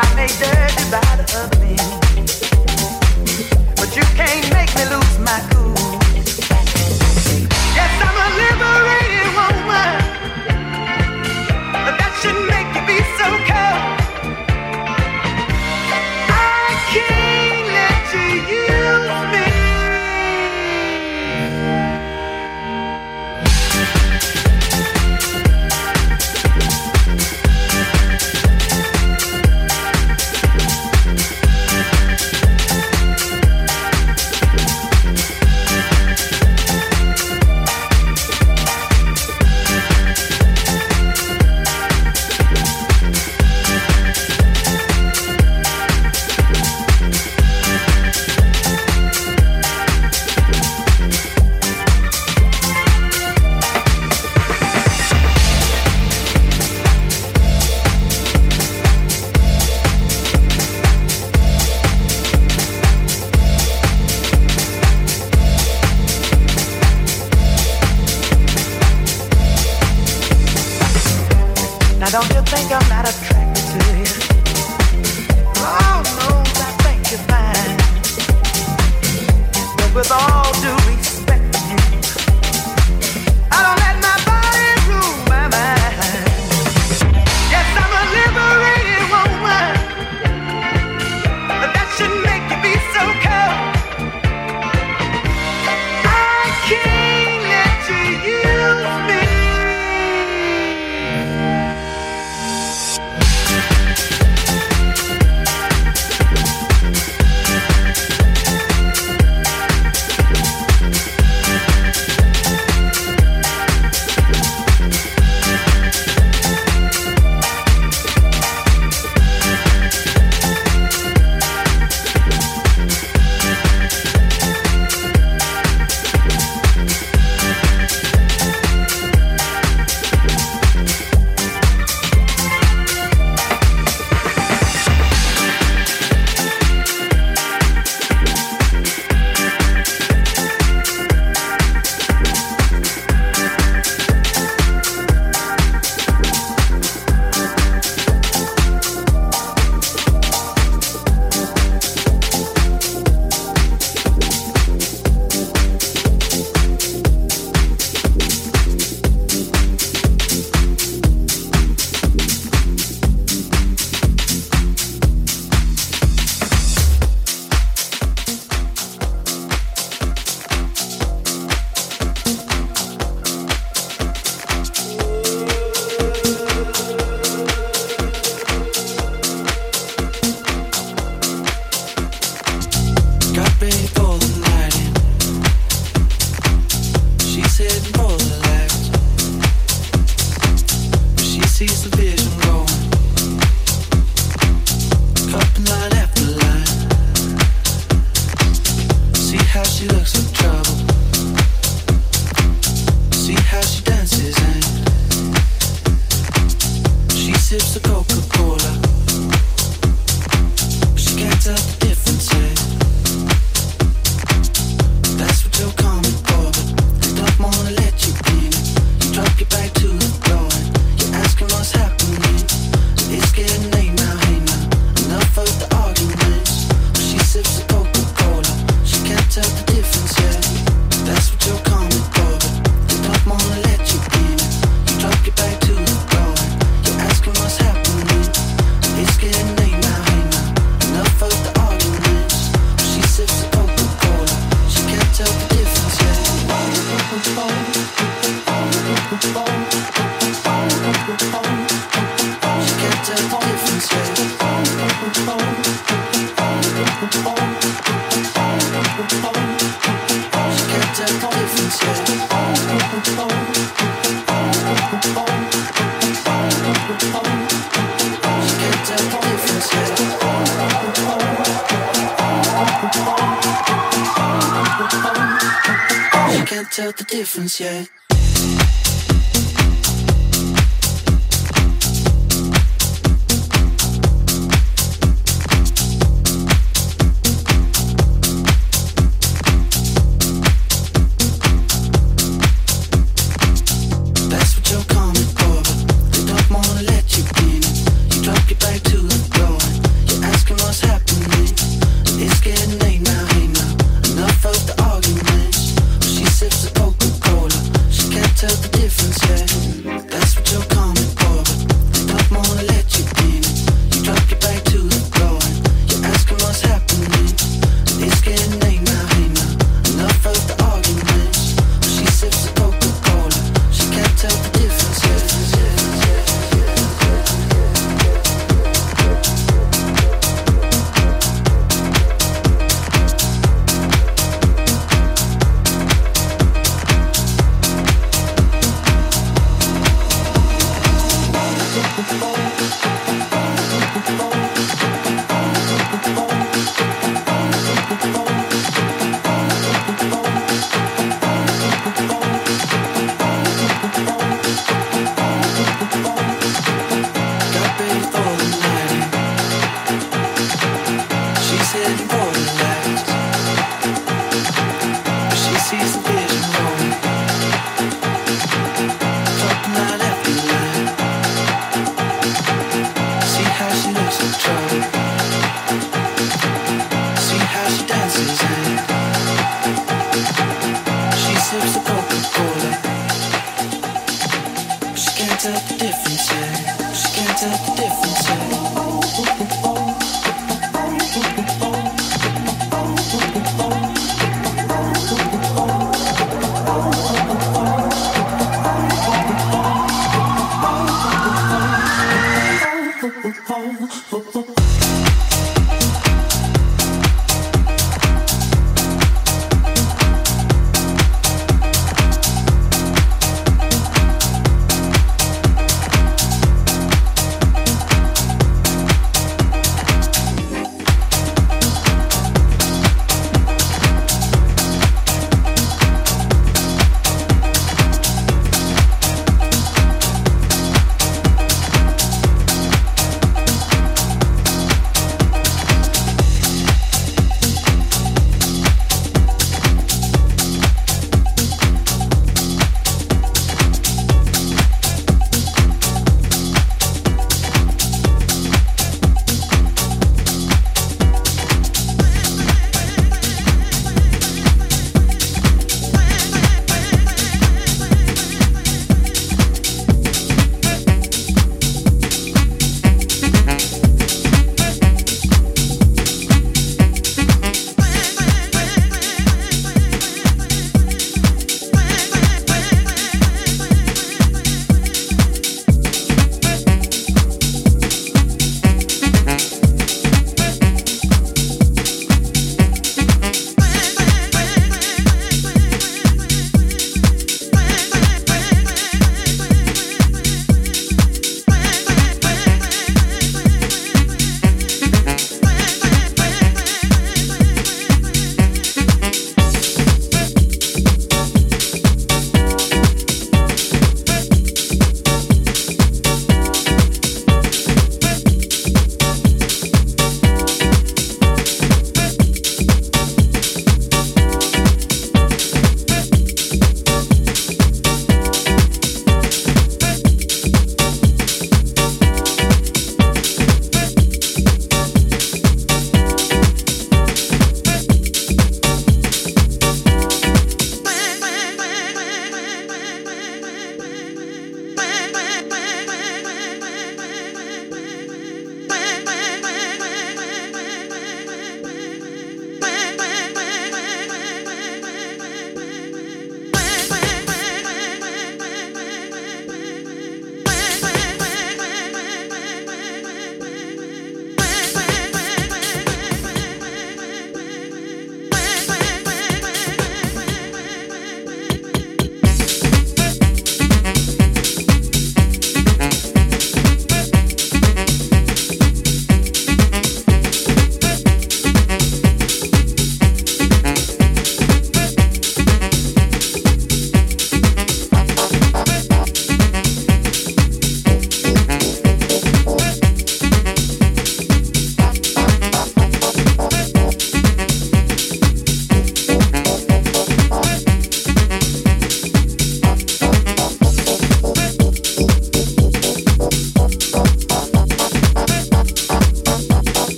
I made dirty by the other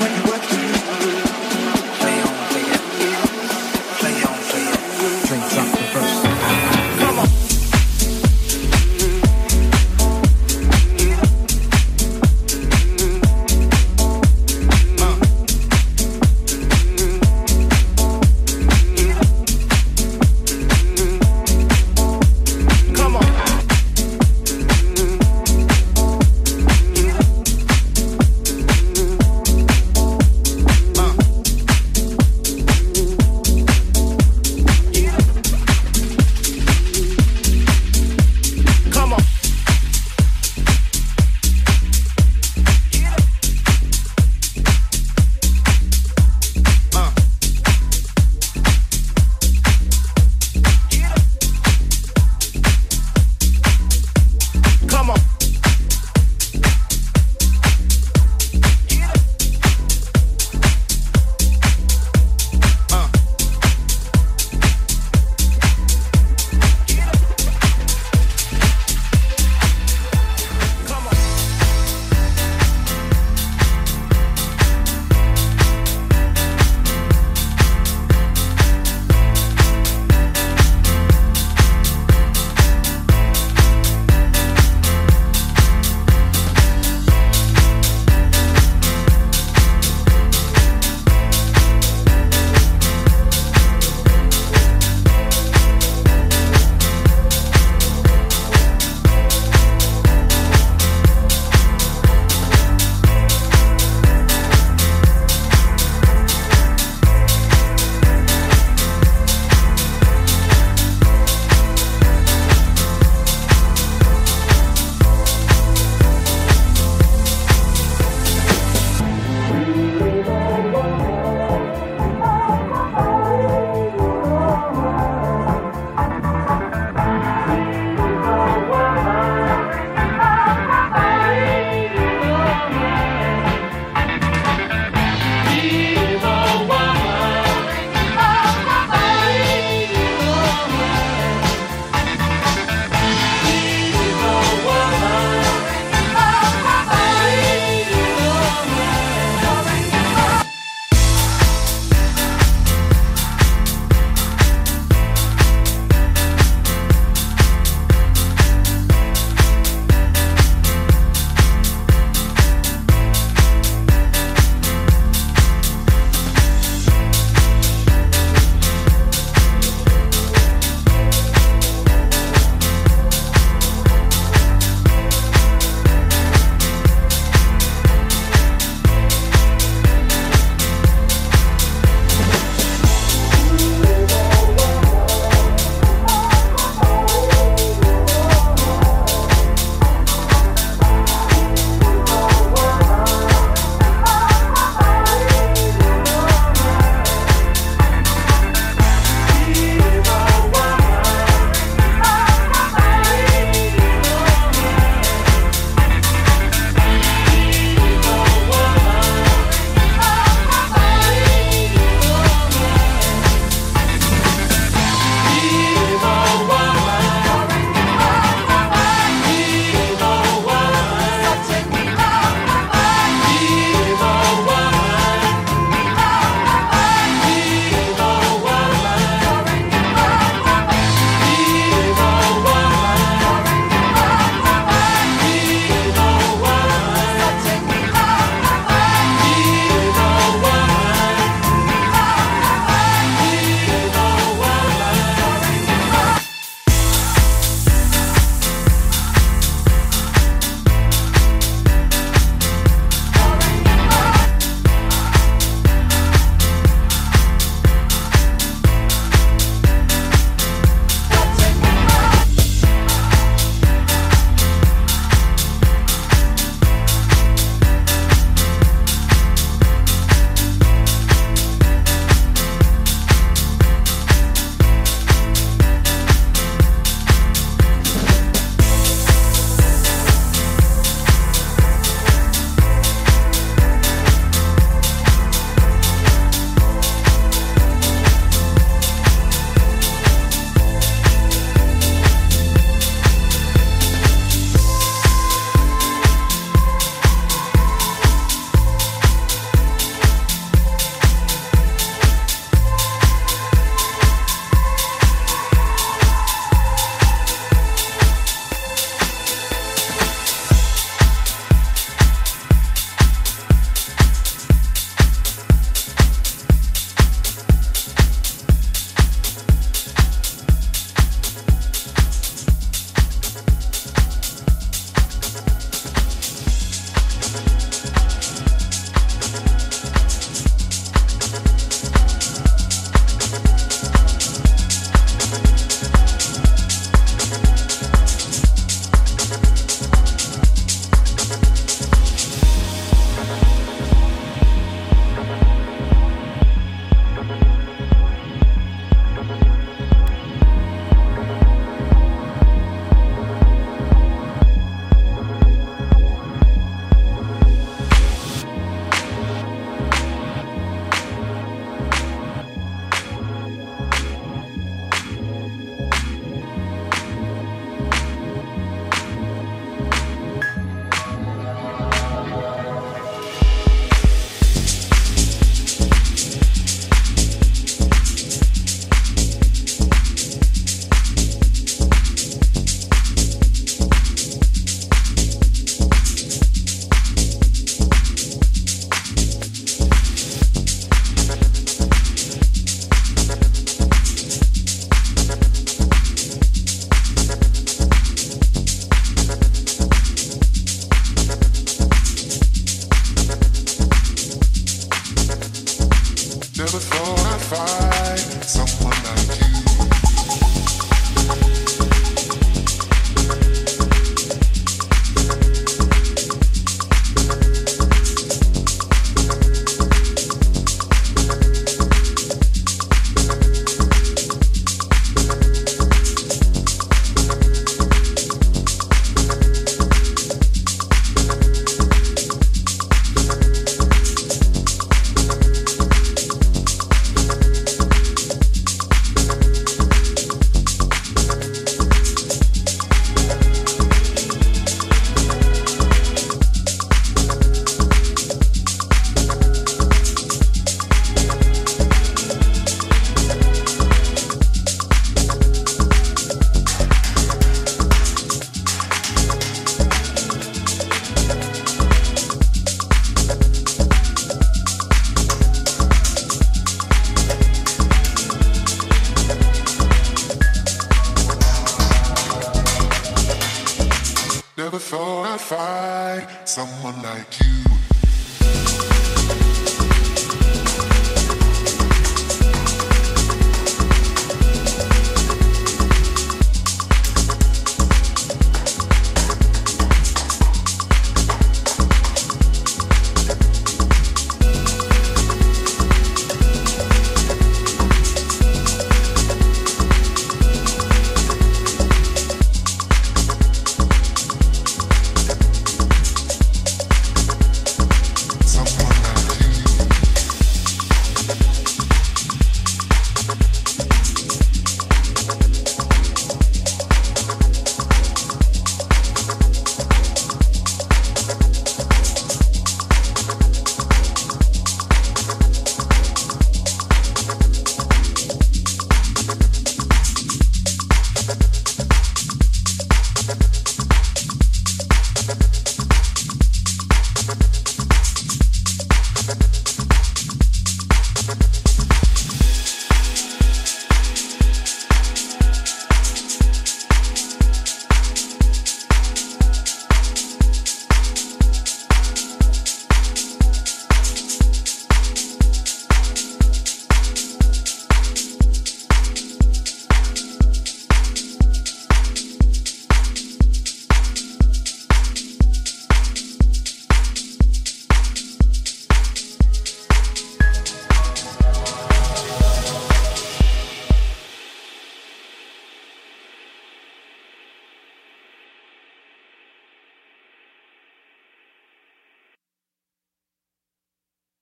when you